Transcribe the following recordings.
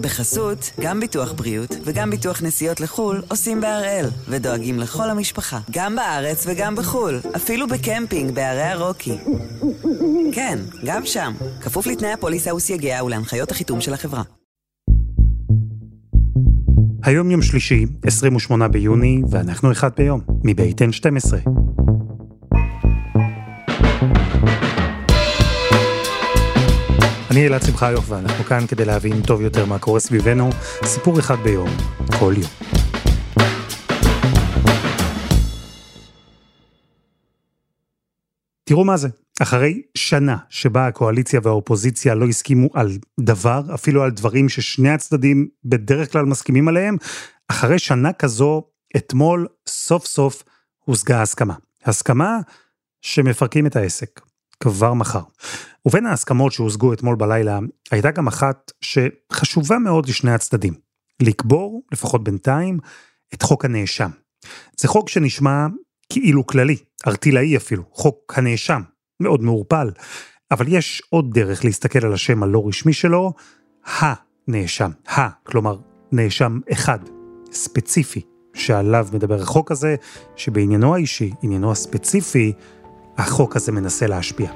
בחסות, גם ביטוח בריאות וגם ביטוח נסיעות לחו"ל עושים בהראל, ודואגים לכל המשפחה, גם בארץ וגם בחו"ל, אפילו בקמפינג בערי הרוקי. כן, גם שם, כפוף לתנאי הפוליסה וסייגיה ולהנחיות החיתום של החברה. היום יום שלישי, 28 ביוני, ואנחנו אחד ביום, מבית N12. אני אלעד שמחיוף ואנחנו כאן כדי להבין טוב יותר מה קורה סביבנו, סיפור אחד ביום, כל יום. תראו מה זה, אחרי שנה שבה הקואליציה והאופוזיציה לא הסכימו על דבר, אפילו על דברים ששני הצדדים בדרך כלל מסכימים עליהם, אחרי שנה כזו, אתמול סוף סוף הושגה הסכמה. הסכמה שמפרקים את העסק. כבר מחר. ובין ההסכמות שהושגו אתמול בלילה, הייתה גם אחת שחשובה מאוד לשני הצדדים. לקבור, לפחות בינתיים, את חוק הנאשם. זה חוק שנשמע כאילו כללי, ארטילאי אפילו, חוק הנאשם, מאוד מעורפל, אבל יש עוד דרך להסתכל על השם הלא רשמי שלו, הנאשם, ה, כלומר, נאשם אחד, ספציפי, שעליו מדבר החוק הזה, שבעניינו האישי, עניינו הספציפי, החוק הזה מנסה להשפיע.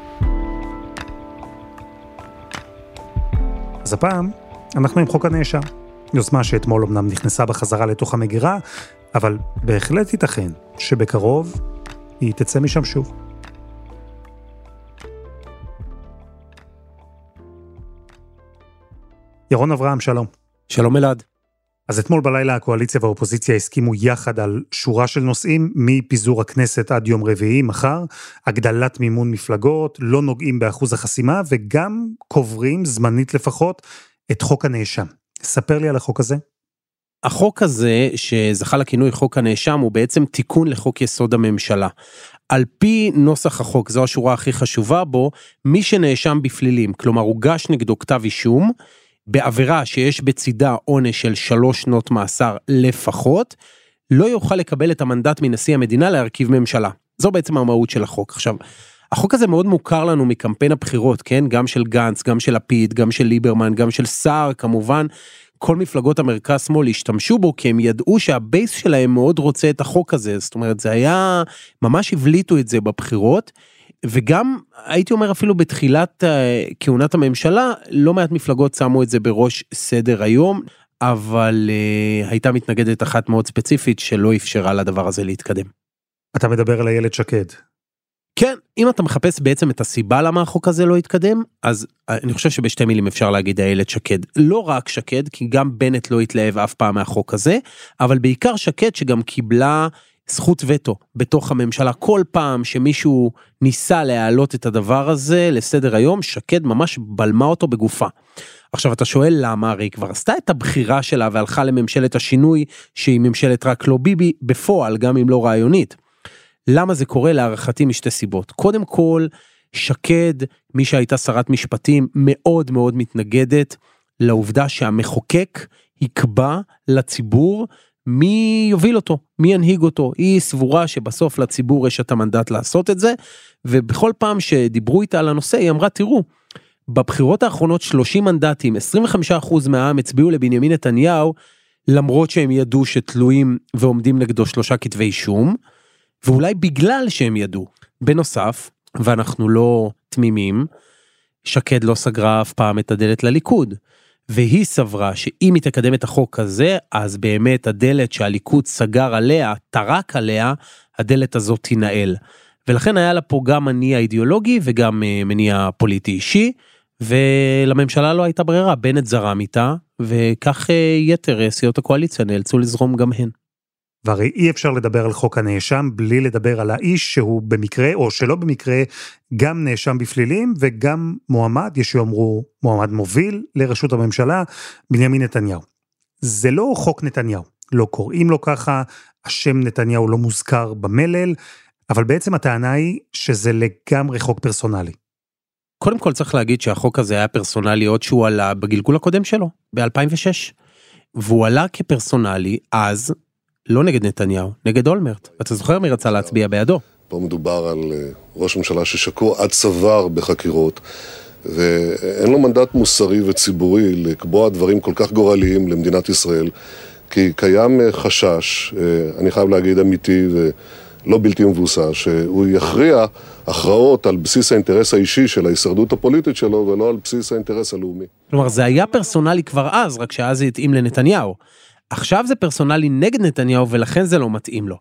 אז הפעם, אנחנו עם חוק הנאשם. יוזמה שאתמול אמנם נכנסה בחזרה לתוך המגירה, אבל בהחלט ייתכן שבקרוב היא תצא משם שוב. ירון אברהם, שלום. שלום אלעד. אז אתמול בלילה הקואליציה והאופוזיציה הסכימו יחד על שורה של נושאים, מפיזור הכנסת עד יום רביעי, מחר, הגדלת מימון מפלגות, לא נוגעים באחוז החסימה, וגם קוברים, זמנית לפחות, את חוק הנאשם. ספר לי על החוק הזה. החוק הזה, שזכה לכינוי חוק הנאשם, הוא בעצם תיקון לחוק יסוד הממשלה. על פי נוסח החוק, זו השורה הכי חשובה בו, מי שנאשם בפלילים, כלומר הוגש נגדו כתב אישום, בעבירה שיש בצידה עונש של שלוש שנות מאסר לפחות, לא יוכל לקבל את המנדט מנשיא המדינה להרכיב ממשלה. זו בעצם המהות של החוק. עכשיו, החוק הזה מאוד מוכר לנו מקמפיין הבחירות, כן? גם של גנץ, גם של לפיד, גם של ליברמן, גם של סער, כמובן. כל מפלגות המרכז שמאל השתמשו בו כי הם ידעו שהבייס שלהם מאוד רוצה את החוק הזה, זאת אומרת זה היה, ממש הבליטו את זה בבחירות. וגם הייתי אומר אפילו בתחילת אה, כהונת הממשלה לא מעט מפלגות שמו את זה בראש סדר היום אבל uh, הייתה מתנגדת אחת מאוד ספציפית שלא אפשרה לדבר הזה להתקדם. אתה מדבר על איילת שקד. כן אם אתה מחפש בעצם את הסיבה למה החוק הזה לא התקדם אז אה, אני חושב שבשתי מילים אפשר להגיד איילת שקד לא רק שקד כי גם בנט לא התלהב אף פעם מהחוק הזה אבל בעיקר שקד שגם קיבלה זכות וטו בתוך הממשלה כל פעם שמישהו ניסה להעלות את הדבר הזה לסדר היום שקד ממש בלמה אותו בגופה. עכשיו אתה שואל למה הרי היא כבר עשתה את הבחירה שלה והלכה לממשלת השינוי שהיא ממשלת רק לא ביבי בפועל גם אם לא רעיונית. למה זה קורה להערכתי משתי סיבות קודם כל שקד מי שהייתה שרת משפטים מאוד מאוד מתנגדת לעובדה שהמחוקק יקבע לציבור מי יוביל אותו, מי ינהיג אותו. היא סבורה שבסוף לציבור יש את המנדט לעשות את זה, ובכל פעם שדיברו איתה על הנושא היא אמרה תראו, בבחירות האחרונות 30 מנדטים, 25% מהעם הצביעו לבנימין נתניהו, למרות שהם ידעו שתלויים ועומדים נגדו שלושה כתבי אישום, ואולי בגלל שהם ידעו. בנוסף, ואנחנו לא תמימים, שקד לא סגרה אף פעם את הדלת לליכוד. והיא סברה שאם היא תקדם את החוק הזה, אז באמת הדלת שהליכוד סגר עליה, טרק עליה, הדלת הזאת תינעל. ולכן היה לה פה גם מניע אידיאולוגי וגם uh, מניע פוליטי אישי, ולממשלה לא הייתה ברירה, בנט זרם איתה, וכך uh, יתר uh, סיעות הקואליציה נאלצו לזרום גם הן. והרי אי אפשר לדבר על חוק הנאשם בלי לדבר על האיש שהוא במקרה או שלא במקרה גם נאשם בפלילים וגם מועמד, יש שיאמרו מועמד מוביל לראשות הממשלה, בנימין נתניהו. זה לא חוק נתניהו, לא קוראים לו ככה, השם נתניהו לא מוזכר במלל, אבל בעצם הטענה היא שזה לגמרי חוק פרסונלי. קודם כל צריך להגיד שהחוק הזה היה פרסונלי עוד שהוא עלה בגלגול הקודם שלו, ב-2006. והוא עלה כפרסונלי אז לא נגד נתניהו, נגד אולמרט. אתה זוכר מי רצה להצביע בעדו? פה מדובר על אה, ראש ממשלה ששקוע עד צוואר בחקירות, ואין לו מנדט מוסרי וציבורי לקבוע דברים כל כך גורליים למדינת ישראל, כי קיים חשש, אני חייב להגיד אמיתי ולא בלתי מבוסס, שהוא יכריע הכרעות על בסיס האינטרס האישי של ההישרדות הפוליטית שלו ולא על בסיס האינטרס הלאומי. כלומר זה היה פרסונלי כבר אז, רק שאז זה התאים לנתניהו. עכשיו זה פרסונלי נגד נתניהו ולכן זה לא מתאים לו.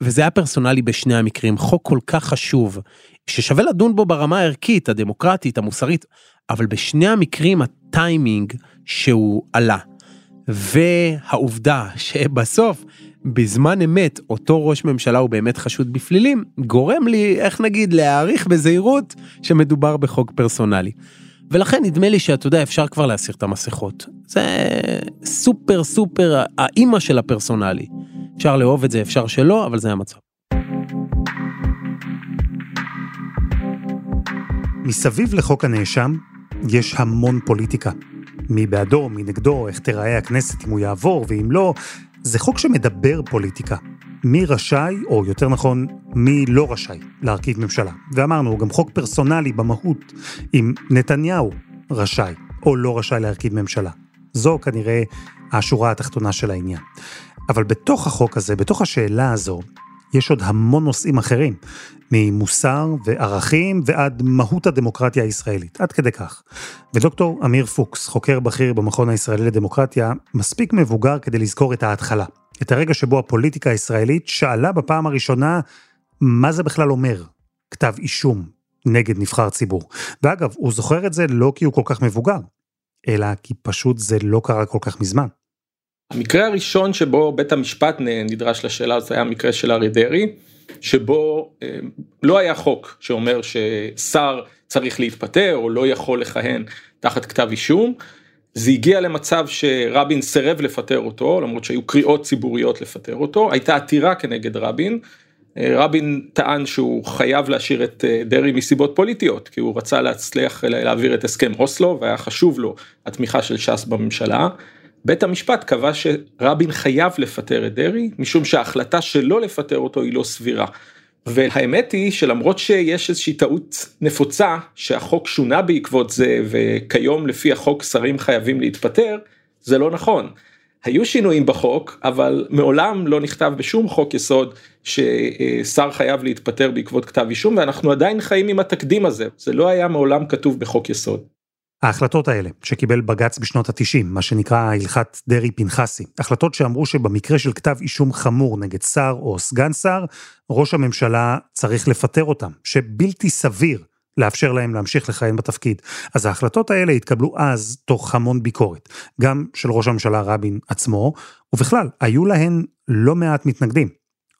וזה היה פרסונלי בשני המקרים, חוק כל כך חשוב, ששווה לדון בו ברמה הערכית, הדמוקרטית, המוסרית, אבל בשני המקרים הטיימינג שהוא עלה. והעובדה שבסוף, בזמן אמת, אותו ראש ממשלה הוא באמת חשוד בפלילים, גורם לי, איך נגיד, להעריך בזהירות שמדובר בחוק פרסונלי. ולכן נדמה לי שאתה יודע, אפשר כבר להסיר את המסכות. זה סופר סופר האימא של הפרסונלי. אפשר לאהוב את זה, אפשר שלא, אבל זה המצב. מסביב לחוק הנאשם יש המון פוליטיקה. מי בעדו, מי נגדו, איך תיראה הכנסת אם הוא יעבור, ואם לא, זה חוק שמדבר פוליטיקה. מי רשאי, או יותר נכון, מי לא רשאי להרכיב ממשלה. ואמרנו, הוא גם חוק פרסונלי במהות, אם נתניהו רשאי או לא רשאי להרכיב ממשלה. זו כנראה השורה התחתונה של העניין. אבל בתוך החוק הזה, בתוך השאלה הזו, יש עוד המון נושאים אחרים, ממוסר וערכים ועד מהות הדמוקרטיה הישראלית, עד כדי כך. ודוקטור אמיר פוקס, חוקר בכיר במכון הישראלי לדמוקרטיה, מספיק מבוגר כדי לזכור את ההתחלה. את הרגע שבו הפוליטיקה הישראלית שאלה בפעם הראשונה מה זה בכלל אומר כתב אישום נגד נבחר ציבור. ואגב, הוא זוכר את זה לא כי הוא כל כך מבוגר, אלא כי פשוט זה לא קרה כל כך מזמן. המקרה הראשון שבו בית המשפט נדרש לשאלה הזאת היה המקרה של אריה דרעי, שבו אה, לא היה חוק שאומר ששר צריך להתפטר או לא יכול לכהן תחת כתב אישום. זה הגיע למצב שרבין סירב לפטר אותו למרות שהיו קריאות ציבוריות לפטר אותו הייתה עתירה כנגד רבין. אה, רבין טען שהוא חייב להשאיר את אה, דרעי מסיבות פוליטיות כי הוא רצה להצליח להעביר את הסכם אוסלו והיה חשוב לו התמיכה של ש"ס בממשלה. בית המשפט קבע שרבין חייב לפטר את דרעי משום שההחלטה שלא לפטר אותו היא לא סבירה. והאמת היא שלמרות שיש איזושהי טעות נפוצה שהחוק שונה בעקבות זה וכיום לפי החוק שרים חייבים להתפטר זה לא נכון. היו שינויים בחוק אבל מעולם לא נכתב בשום חוק יסוד ששר חייב להתפטר בעקבות כתב אישום ואנחנו עדיין חיים עם התקדים הזה זה לא היה מעולם כתוב בחוק יסוד. ההחלטות האלה שקיבל בג"ץ בשנות ה-90, מה שנקרא הלכת דרעי-פנחסי, החלטות שאמרו שבמקרה של כתב אישום חמור נגד שר או סגן שר, ראש הממשלה צריך לפטר אותם, שבלתי סביר לאפשר להם להמשיך לכהן בתפקיד. אז ההחלטות האלה התקבלו אז תוך המון ביקורת, גם של ראש הממשלה רבין עצמו, ובכלל, היו להן לא מעט מתנגדים.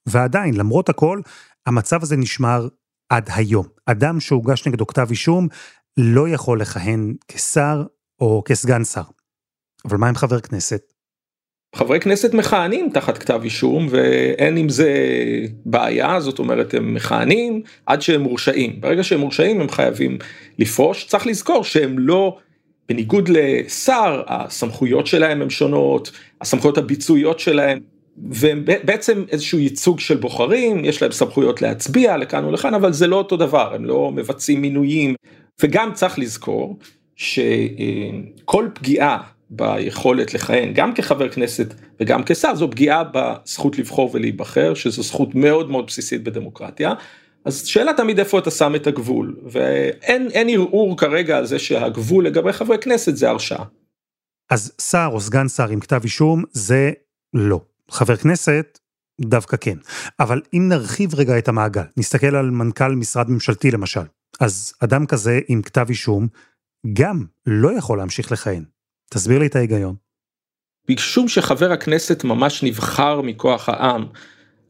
ועדיין, למרות הכל, המצב הזה נשמר עד היום. אדם שהוגש נגדו כתב אישום לא יכול לכהן כשר או כסגן שר. אבל מה עם חבר כנסת? חברי כנסת מכהנים תחת כתב אישום ואין עם זה בעיה זאת אומרת הם מכהנים עד שהם מורשעים ברגע שהם מורשעים הם חייבים לפרוש צריך לזכור שהם לא בניגוד לשר הסמכויות שלהם הם שונות הסמכויות הביצועיות שלהם והם בעצם איזשהו ייצוג של בוחרים יש להם סמכויות להצביע לכאן ולכאן אבל זה לא אותו דבר הם לא מבצעים מינויים וגם צריך לזכור שכל פגיעה ביכולת לכהן גם כחבר כנסת וגם כשר זו פגיעה בזכות לבחור ולהיבחר שזו זכות מאוד מאוד בסיסית בדמוקרטיה. אז שאלה תמיד איפה אתה שם את הגבול ואין ערעור כרגע על זה שהגבול לגבי חברי כנסת זה הרשעה. אז שר או סגן שר עם כתב אישום זה לא. חבר כנסת דווקא כן. אבל אם נרחיב רגע את המעגל, נסתכל על מנכ"ל משרד ממשלתי למשל, אז אדם כזה עם כתב אישום גם לא יכול להמשיך לכהן. תסביר לי את ההיגיון. משום שחבר הכנסת ממש נבחר מכוח העם,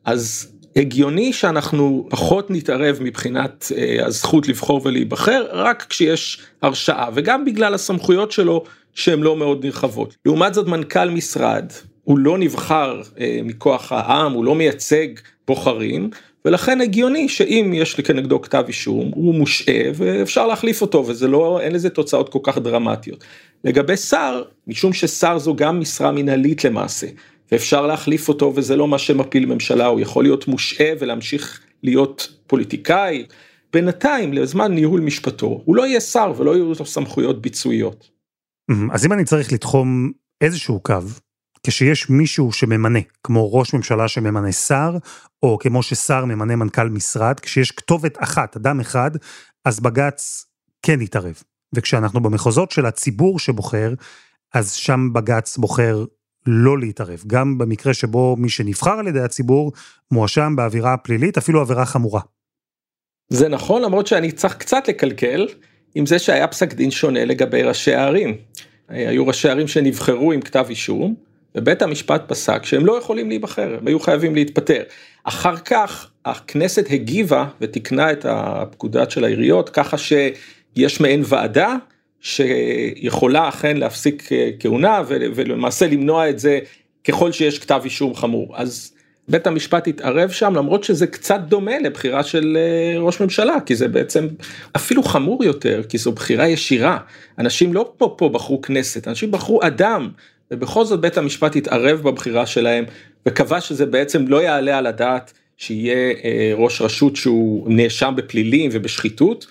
אז הגיוני שאנחנו פחות נתערב מבחינת אה, הזכות לבחור ולהיבחר רק כשיש הרשעה וגם בגלל הסמכויות שלו שהן לא מאוד נרחבות. לעומת זאת מנכ"ל משרד הוא לא נבחר אה, מכוח העם הוא לא מייצג בוחרים ולכן הגיוני שאם יש לי כנגדו כתב אישום הוא מושעה ואפשר להחליף אותו וזה לא אין לזה תוצאות כל כך דרמטיות. לגבי שר משום ששר זו גם משרה מנהלית למעשה ואפשר להחליף אותו וזה לא מה שמפיל ממשלה הוא יכול להיות מושעה ולהמשיך להיות פוליטיקאי. בינתיים לזמן ניהול משפטו הוא לא יהיה שר ולא יהיו לו סמכויות ביצועיות. אז אם אני צריך לתחום איזשהו קו, כשיש מישהו שממנה, כמו ראש ממשלה שממנה שר, או כמו ששר ממנה מנכ"ל משרד, כשיש כתובת אחת, אדם אחד, אז בג"ץ כן יתערב. וכשאנחנו במחוזות של הציבור שבוחר, אז שם בג"ץ בוחר לא להתערב. גם במקרה שבו מי שנבחר על ידי הציבור מואשם בעבירה פלילית, אפילו עבירה חמורה. זה נכון, למרות שאני צריך קצת לקלקל עם זה שהיה פסק דין שונה לגבי ראשי הערים. היו ראשי ערים שנבחרו עם כתב אישום, ובית המשפט פסק שהם לא יכולים להיבחר, הם היו חייבים להתפטר. אחר כך הכנסת הגיבה ותיקנה את הפקודה של העיריות ככה שיש מעין ועדה שיכולה אכן להפסיק כהונה ולמעשה למנוע את זה ככל שיש כתב אישום חמור. אז בית המשפט התערב שם למרות שזה קצת דומה לבחירה של אה, ראש ממשלה כי זה בעצם אפילו חמור יותר כי זו בחירה ישירה אנשים לא פה פה בחרו כנסת אנשים בחרו אדם ובכל זאת בית המשפט התערב בבחירה שלהם וקבע שזה בעצם לא יעלה על הדעת שיהיה אה, ראש רשות שהוא נאשם בפלילים ובשחיתות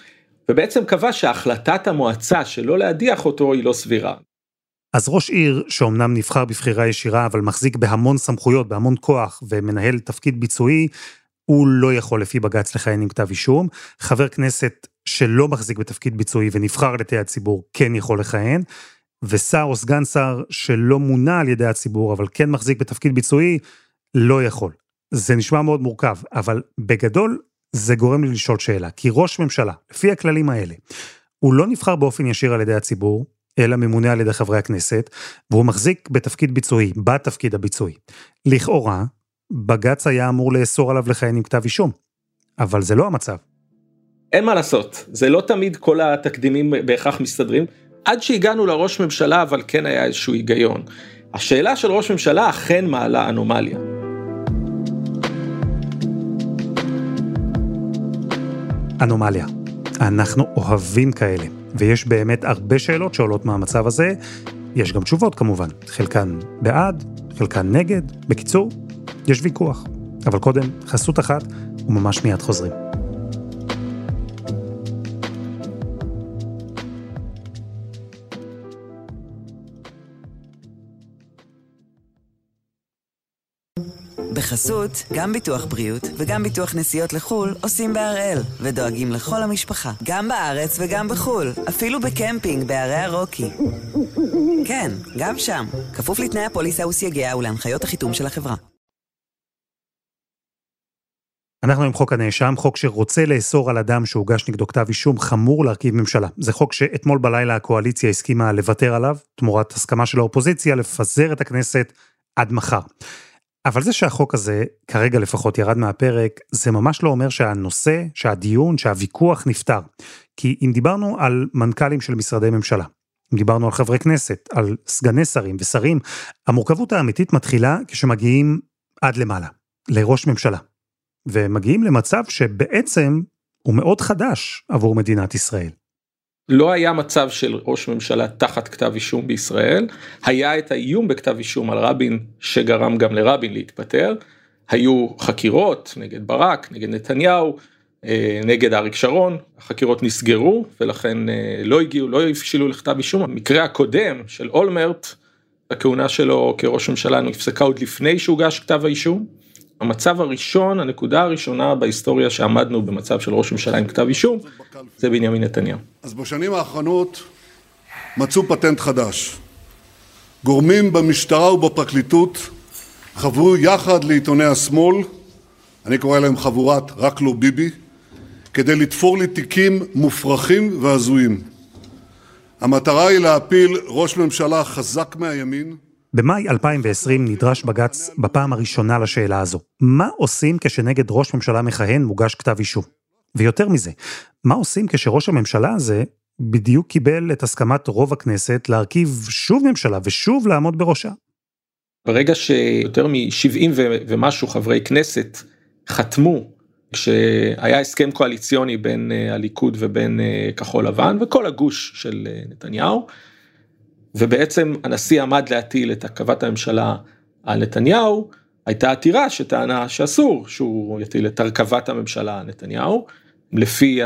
ובעצם קבע שהחלטת המועצה שלא להדיח אותו היא לא סבירה. אז ראש עיר שאומנם נבחר בבחירה ישירה אבל מחזיק בהמון סמכויות, בהמון כוח ומנהל תפקיד ביצועי, הוא לא יכול לפי בג"ץ לכהן עם כתב אישום. חבר כנסת שלא מחזיק בתפקיד ביצועי ונבחר על ידי הציבור כן יכול לכהן. ושר או סגן שר שלא מונה על ידי הציבור אבל כן מחזיק בתפקיד ביצועי, לא יכול. זה נשמע מאוד מורכב, אבל בגדול זה גורם לי לשאול שאלה, כי ראש ממשלה, לפי הכללים האלה, הוא לא נבחר באופן ישיר על ידי הציבור, אלא ממונה על ידי חברי הכנסת, והוא מחזיק בתפקיד ביצועי, בתפקיד הביצועי. לכאורה, בג"ץ היה אמור לאסור עליו לכהן עם כתב אישום, אבל זה לא המצב. אין מה לעשות, זה לא תמיד כל התקדימים בהכרח מסתדרים, עד שהגענו לראש ממשלה אבל כן היה איזשהו היגיון. השאלה של ראש ממשלה אכן מעלה אנומליה. אנומליה. אנחנו אוהבים כאלה. ויש באמת הרבה שאלות שעולות מהמצב הזה. יש גם תשובות כמובן, חלקן בעד, חלקן נגד. בקיצור, יש ויכוח. אבל קודם, חסות אחת, וממש מיד חוזרים. בחסות, גם ביטוח בריאות וגם ביטוח נסיעות לחו"ל עושים בהראל, ודואגים לכל המשפחה, גם בארץ וגם בחו"ל, אפילו בקמפינג בערי הרוקי. כן, גם שם, כפוף לתנאי הפוליסה וסייגיה ולהנחיות החיתום של החברה. אנחנו עם חוק הנאשם, חוק שרוצה לאסור על אדם שהוגש נגדו כתב אישום חמור להרכיב ממשלה. זה חוק שאתמול בלילה הקואליציה הסכימה לוותר עליו, תמורת הסכמה של האופוזיציה לפזר את הכנסת עד מחר. אבל זה שהחוק הזה, כרגע לפחות ירד מהפרק, זה ממש לא אומר שהנושא, שהדיון, שהוויכוח נפתר. כי אם דיברנו על מנכ"לים של משרדי ממשלה, אם דיברנו על חברי כנסת, על סגני שרים ושרים, המורכבות האמיתית מתחילה כשמגיעים עד למעלה, לראש ממשלה. ומגיעים למצב שבעצם הוא מאוד חדש עבור מדינת ישראל. לא היה מצב של ראש ממשלה תחת כתב אישום בישראל, היה את האיום בכתב אישום על רבין שגרם גם לרבין להתפטר, היו חקירות נגד ברק, נגד נתניהו, אה, נגד אריק שרון, החקירות נסגרו ולכן אה, לא הגיעו, לא הבשילו לכתב אישום, המקרה הקודם של אולמרט, הכהונה שלו כראש ממשלה נפסקה עוד לפני שהוגש כתב האישום. המצב הראשון, הנקודה הראשונה בהיסטוריה שעמדנו במצב של ראש ממשלה עם כתב אישום, זה בנימין נתניהו. אז בשנים האחרונות מצאו פטנט חדש. גורמים במשטרה ובפרקליטות חברו יחד לעיתוני השמאל, אני קורא להם חבורת רק לא ביבי, כדי לתפור לי תיקים מופרכים והזויים. המטרה היא להפיל ראש ממשלה חזק מהימין, במאי 2020 נדרש בג"ץ בפעם הראשונה לשאלה הזו. מה עושים כשנגד ראש ממשלה מכהן מוגש כתב אישום? ויותר מזה, מה עושים כשראש הממשלה הזה בדיוק קיבל את הסכמת רוב הכנסת להרכיב שוב ממשלה ושוב לעמוד בראשה? ברגע שיותר מ-70 ומשהו חברי כנסת חתמו כשהיה הסכם קואליציוני בין אה, הליכוד ובין אה, כחול לבן וכל הגוש של אה, נתניהו, ובעצם הנשיא עמד להטיל את הרכבת הממשלה על נתניהו, הייתה עתירה שטענה שאסור שהוא יטיל את הרכבת הממשלה על נתניהו, לפי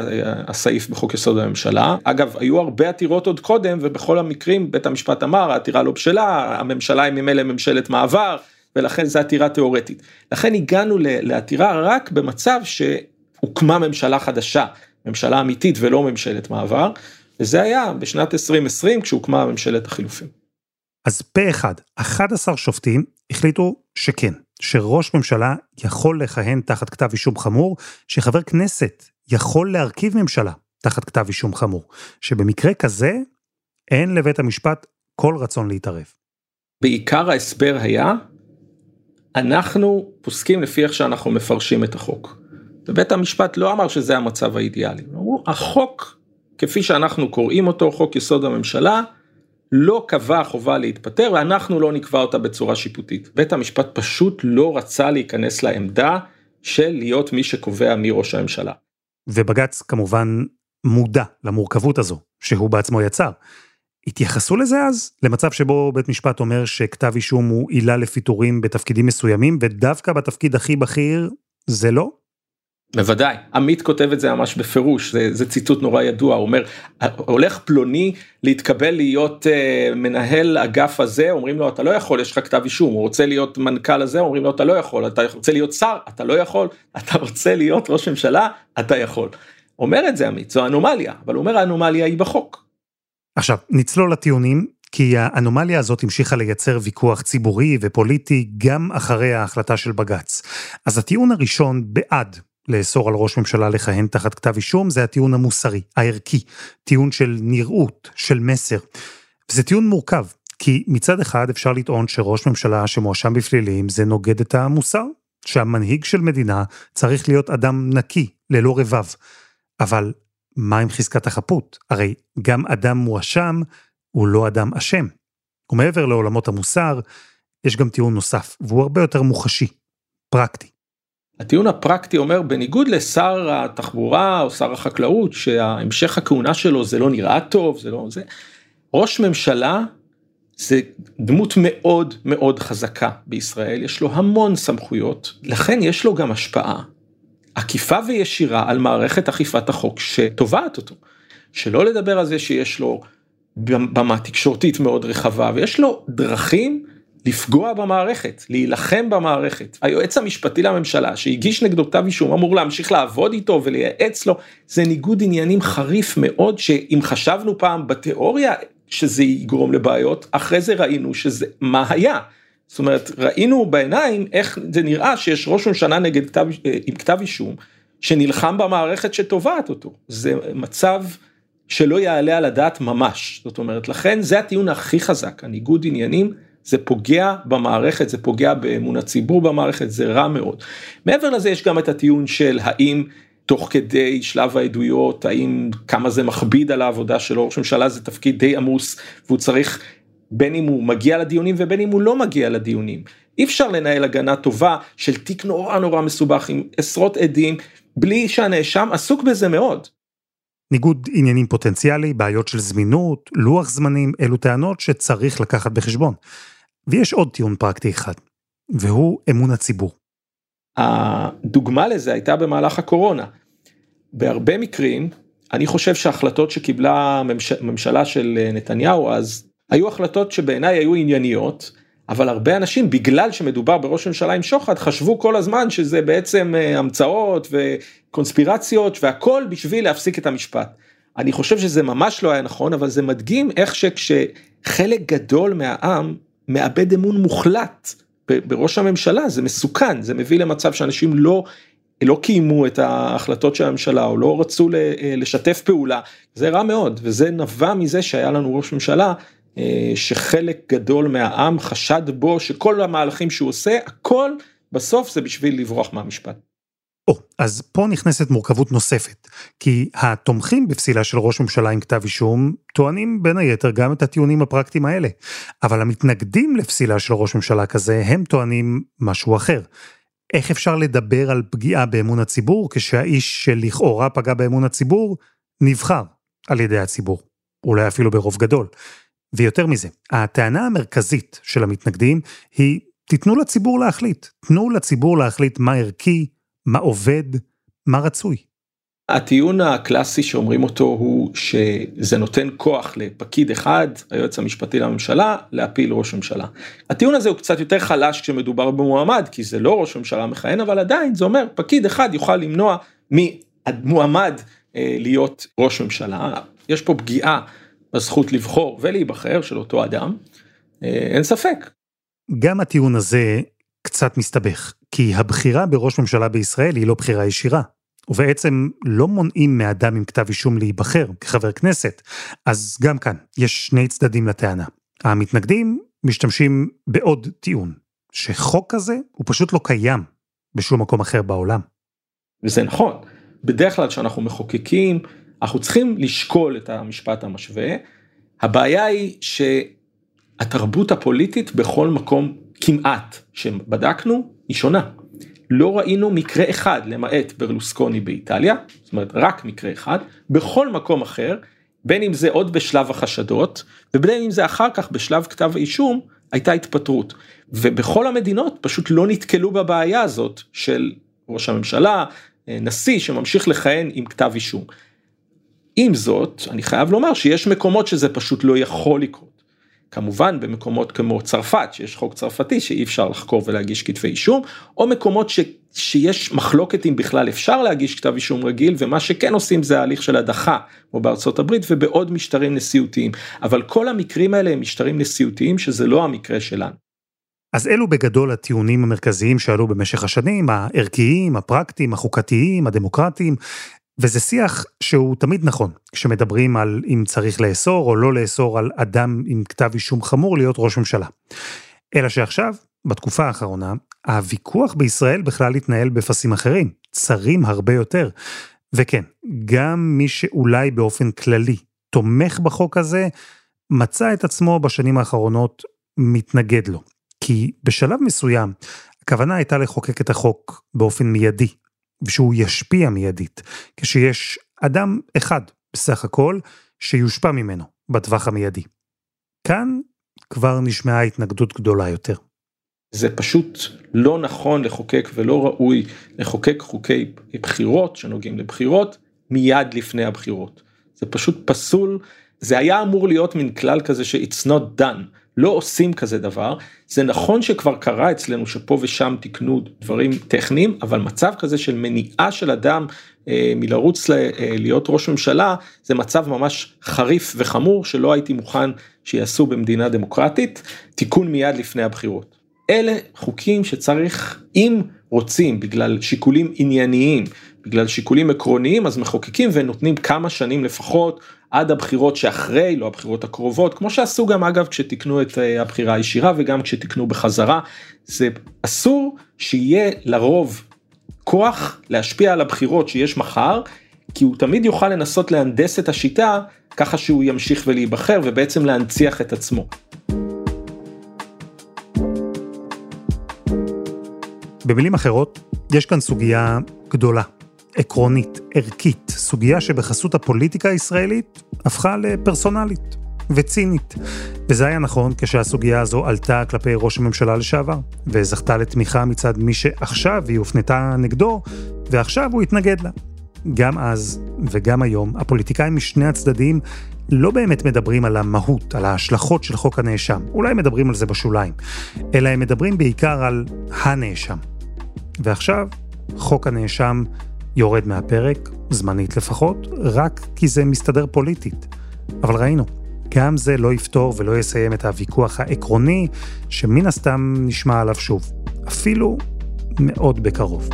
הסעיף בחוק יסוד הממשלה. אגב, היו הרבה עתירות עוד קודם, ובכל המקרים בית המשפט אמר, העתירה לא בשלה, הממשלה היא ממילא ממשלת מעבר, ולכן זו עתירה תיאורטית. לכן הגענו לעתירה רק במצב שהוקמה ממשלה חדשה, ממשלה אמיתית ולא ממשלת מעבר, וזה היה בשנת 2020 כשהוקמה ממשלת החילופים. אז פה אחד, 11 שופטים החליטו שכן, שראש ממשלה יכול לכהן תחת כתב אישום חמור, שחבר כנסת יכול להרכיב ממשלה תחת כתב אישום חמור, שבמקרה כזה אין לבית המשפט כל רצון להתערב. בעיקר ההסבר היה, אנחנו פוסקים לפי איך שאנחנו מפרשים את החוק. ובית המשפט לא אמר שזה המצב האידיאלי, אמרו, החוק כפי שאנחנו קוראים אותו, חוק יסוד הממשלה, לא קבע חובה להתפטר ואנחנו לא נקבע אותה בצורה שיפוטית. בית המשפט פשוט לא רצה להיכנס לעמדה של להיות מי שקובע מי ראש הממשלה. ובג"ץ כמובן מודע למורכבות הזו, שהוא בעצמו יצר. התייחסו לזה אז? למצב שבו בית משפט אומר שכתב אישום הוא עילה לפיטורים בתפקידים מסוימים, ודווקא בתפקיד הכי בכיר זה לא? בוודאי, עמית כותב את זה ממש בפירוש, זה, זה ציטוט נורא ידוע, הוא אומר, הולך פלוני להתקבל להיות uh, מנהל אגף הזה, אומרים לו אתה לא יכול, יש לך כתב אישום, הוא רוצה להיות מנכ"ל הזה, אומרים לו אתה לא יכול, אתה רוצה להיות שר, אתה לא יכול, אתה רוצה להיות ראש ממשלה, אתה יכול. אומר את זה עמית, זו אנומליה, אבל הוא אומר האנומליה היא בחוק. עכשיו, נצלול לטיעונים, כי האנומליה הזאת המשיכה לייצר ויכוח ציבורי ופוליטי גם אחרי ההחלטה של בג"ץ. אז הטיעון הראשון בעד לאסור על ראש ממשלה לכהן תחת כתב אישום זה הטיעון המוסרי, הערכי, טיעון של נראות, של מסר. וזה טיעון מורכב, כי מצד אחד אפשר לטעון שראש ממשלה שמואשם בפלילים זה נוגד את המוסר, שהמנהיג של מדינה צריך להיות אדם נקי, ללא רבב. אבל מה עם חזקת החפות? הרי גם אדם מואשם הוא לא אדם אשם. ומעבר לעולמות המוסר, יש גם טיעון נוסף, והוא הרבה יותר מוחשי, פרקטי. הטיעון הפרקטי אומר בניגוד לשר התחבורה או שר החקלאות שהמשך הכהונה שלו זה לא נראה טוב זה לא זה ראש ממשלה זה דמות מאוד מאוד חזקה בישראל. יש לו המון סמכויות לכן יש לו גם השפעה עקיפה וישירה על מערכת אכיפת החוק שתובעת אותו. שלא לדבר על זה שיש לו במה תקשורתית מאוד רחבה ויש לו דרכים לפגוע במערכת, להילחם במערכת. היועץ המשפטי לממשלה שהגיש נגדו כתב אישום אמור להמשיך לעבוד איתו ולייעץ לו, זה ניגוד עניינים חריף מאוד שאם חשבנו פעם בתיאוריה שזה יגרום לבעיות, אחרי זה ראינו שזה מה היה. זאת אומרת ראינו בעיניים איך זה נראה שיש ראש ממשלה נגד כתב, עם כתב אישום שנלחם במערכת שתובעת אותו. זה מצב שלא יעלה על הדעת ממש. זאת אומרת לכן זה הטיעון הכי חזק, הניגוד עניינים. זה פוגע במערכת, זה פוגע באמון הציבור במערכת, זה רע מאוד. מעבר לזה יש גם את הטיעון של האם תוך כדי שלב העדויות, האם כמה זה מכביד על העבודה שלו, ראש ממשלה זה תפקיד די עמוס והוא צריך בין אם הוא מגיע לדיונים ובין אם הוא לא מגיע לדיונים. אי אפשר לנהל הגנה טובה של תיק נורא נורא מסובך עם עשרות עדים, בלי שהנאשם עסוק בזה מאוד. ניגוד עניינים פוטנציאלי, בעיות של זמינות, לוח זמנים, אלו טענות שצריך לקחת בחשבון. ויש עוד טיעון פרקטי אחד, והוא אמון הציבור. הדוגמה לזה הייתה במהלך הקורונה. בהרבה מקרים, אני חושב שההחלטות שקיבלה הממשלה של נתניהו אז, היו החלטות שבעיניי היו ענייניות, אבל הרבה אנשים בגלל שמדובר בראש ממשלה עם שוחד חשבו כל הזמן שזה בעצם אה, המצאות וקונספירציות והכל בשביל להפסיק את המשפט. אני חושב שזה ממש לא היה נכון אבל זה מדגים איך שכשחלק גדול מהעם מאבד אמון מוחלט בראש הממשלה זה מסוכן זה מביא למצב שאנשים לא לא קיימו את ההחלטות של הממשלה או לא רצו לשתף פעולה זה רע מאוד וזה נבע מזה שהיה לנו ראש ממשלה אה, שחלק גדול מהעם חשד בו שכל המהלכים שהוא עושה הכל בסוף זה בשביל לברוח מהמשפט. או, אז פה נכנסת מורכבות נוספת, כי התומכים בפסילה של ראש ממשלה עם כתב אישום טוענים בין היתר גם את הטיעונים הפרקטיים האלה, אבל המתנגדים לפסילה של ראש ממשלה כזה הם טוענים משהו אחר. איך אפשר לדבר על פגיעה באמון הציבור כשהאיש שלכאורה פגע באמון הציבור נבחר על ידי הציבור, אולי אפילו ברוב גדול. ויותר מזה, הטענה המרכזית של המתנגדים היא תיתנו לציבור להחליט, תנו לציבור להחליט מה ערכי, מה עובד, מה רצוי. הטיעון הקלאסי שאומרים אותו הוא שזה נותן כוח לפקיד אחד, היועץ המשפטי לממשלה, להפיל ראש ממשלה. הטיעון הזה הוא קצת יותר חלש כשמדובר במועמד, כי זה לא ראש ממשלה מכהן, אבל עדיין זה אומר פקיד אחד יוכל למנוע ממועמד אה, להיות ראש ממשלה. יש פה פגיעה בזכות לבחור ולהיבחר של אותו אדם, אה, אין ספק. גם הטיעון הזה קצת מסתבך, כי הבחירה בראש ממשלה בישראל היא לא בחירה ישירה. ובעצם לא מונעים מאדם עם כתב אישום להיבחר כחבר כנסת. אז גם כאן, יש שני צדדים לטענה. המתנגדים משתמשים בעוד טיעון, שחוק כזה הוא פשוט לא קיים בשום מקום אחר בעולם. וזה נכון, בדרך כלל כשאנחנו מחוקקים, אנחנו צריכים לשקול את המשפט המשווה. הבעיה היא שהתרבות הפוליטית בכל מקום כמעט שבדקנו היא שונה. לא ראינו מקרה אחד למעט ברלוסקוני באיטליה, זאת אומרת רק מקרה אחד, בכל מקום אחר, בין אם זה עוד בשלב החשדות ובין אם זה אחר כך בשלב כתב האישום, הייתה התפטרות. ובכל המדינות פשוט לא נתקלו בבעיה הזאת של ראש הממשלה, נשיא שממשיך לכהן עם כתב אישום. עם זאת, אני חייב לומר שיש מקומות שזה פשוט לא יכול לקרות. כמובן במקומות כמו צרפת שיש חוק צרפתי שאי אפשר לחקור ולהגיש כתבי אישום או מקומות ש, שיש מחלוקת אם בכלל אפשר להגיש כתב אישום רגיל ומה שכן עושים זה ההליך של הדחה כמו בארצות הברית ובעוד משטרים נשיאותיים אבל כל המקרים האלה הם משטרים נשיאותיים שזה לא המקרה שלנו. אז אלו בגדול הטיעונים המרכזיים שעלו במשך השנים, הערכיים, הפרקטיים, החוקתיים, הדמוקרטיים, וזה שיח שהוא תמיד נכון, כשמדברים על אם צריך לאסור או לא לאסור על אדם עם כתב אישום חמור להיות ראש ממשלה. אלא שעכשיו, בתקופה האחרונה, הוויכוח בישראל בכלל התנהל בפסים אחרים, צרים הרבה יותר. וכן, גם מי שאולי באופן כללי תומך בחוק הזה, מצא את עצמו בשנים האחרונות מתנגד לו. כי בשלב מסוים, הכוונה הייתה לחוקק את החוק באופן מיידי, ושהוא ישפיע מיידית, כשיש אדם אחד בסך הכל שיושפע ממנו בטווח המיידי. כאן כבר נשמעה התנגדות גדולה יותר. זה פשוט לא נכון לחוקק ולא ראוי לחוקק חוקי בחירות שנוגעים לבחירות מיד לפני הבחירות. זה פשוט פסול, זה היה אמור להיות מין כלל כזה ש-it's not done, לא עושים כזה דבר. זה נכון שכבר קרה אצלנו שפה ושם תיקנו דברים טכניים, אבל מצב כזה של מניעה של אדם אה, מלרוץ ל, אה, להיות ראש ממשלה, זה מצב ממש חריף וחמור שלא הייתי מוכן שיעשו במדינה דמוקרטית, תיקון מיד לפני הבחירות. אלה חוקים שצריך, אם רוצים, בגלל שיקולים ענייניים, בגלל שיקולים עקרוניים, אז מחוקקים ונותנים כמה שנים לפחות עד הבחירות שאחרי, לא הבחירות הקרובות, כמו שעשו גם אגב כשתיקנו את אה, הבחירה הישירה וגם כשתיקנו בחזרה, זה אסור שיהיה לרוב כוח להשפיע על הבחירות שיש מחר, כי הוא תמיד יוכל לנסות להנדס את השיטה ככה שהוא ימשיך ולהיבחר ובעצם להנציח את עצמו. במילים אחרות, יש כאן סוגיה גדולה עקרונית, ערכית, סוגיה שבחסות הפוליטיקה הישראלית הפכה לפרסונלית וצינית. וזה היה נכון כשהסוגיה הזו עלתה כלפי ראש הממשלה לשעבר, וזכתה לתמיכה מצד מי שעכשיו היא הופנתה נגדו, ועכשיו הוא התנגד לה. גם אז וגם היום, הפוליטיקאים משני הצדדים לא באמת מדברים על המהות, על ההשלכות של חוק הנאשם. אולי מדברים על זה בשוליים. אלא הם מדברים בעיקר על הנאשם. ועכשיו, חוק הנאשם יורד מהפרק, זמנית לפחות, רק כי זה מסתדר פוליטית. אבל ראינו, גם זה לא יפתור ולא יסיים את הוויכוח העקרוני, שמן הסתם נשמע עליו שוב, אפילו מאוד בקרוב.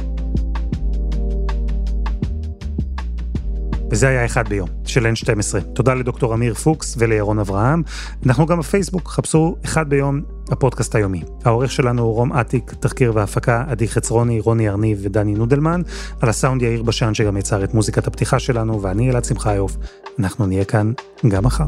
וזה היה אחד ביום, של N12. תודה לדוקטור אמיר פוקס ולירון אברהם. אנחנו גם בפייסבוק, חפשו אחד ביום, הפודקאסט היומי. העורך שלנו הוא רום אטיק, תחקיר והפקה, עדי חצרוני, רוני ארניב ודני נודלמן. על הסאונד יאיר בשן שגם יצר את מוזיקת הפתיחה שלנו, ואני אלעד שמחיוף. אנחנו נהיה כאן גם מחר.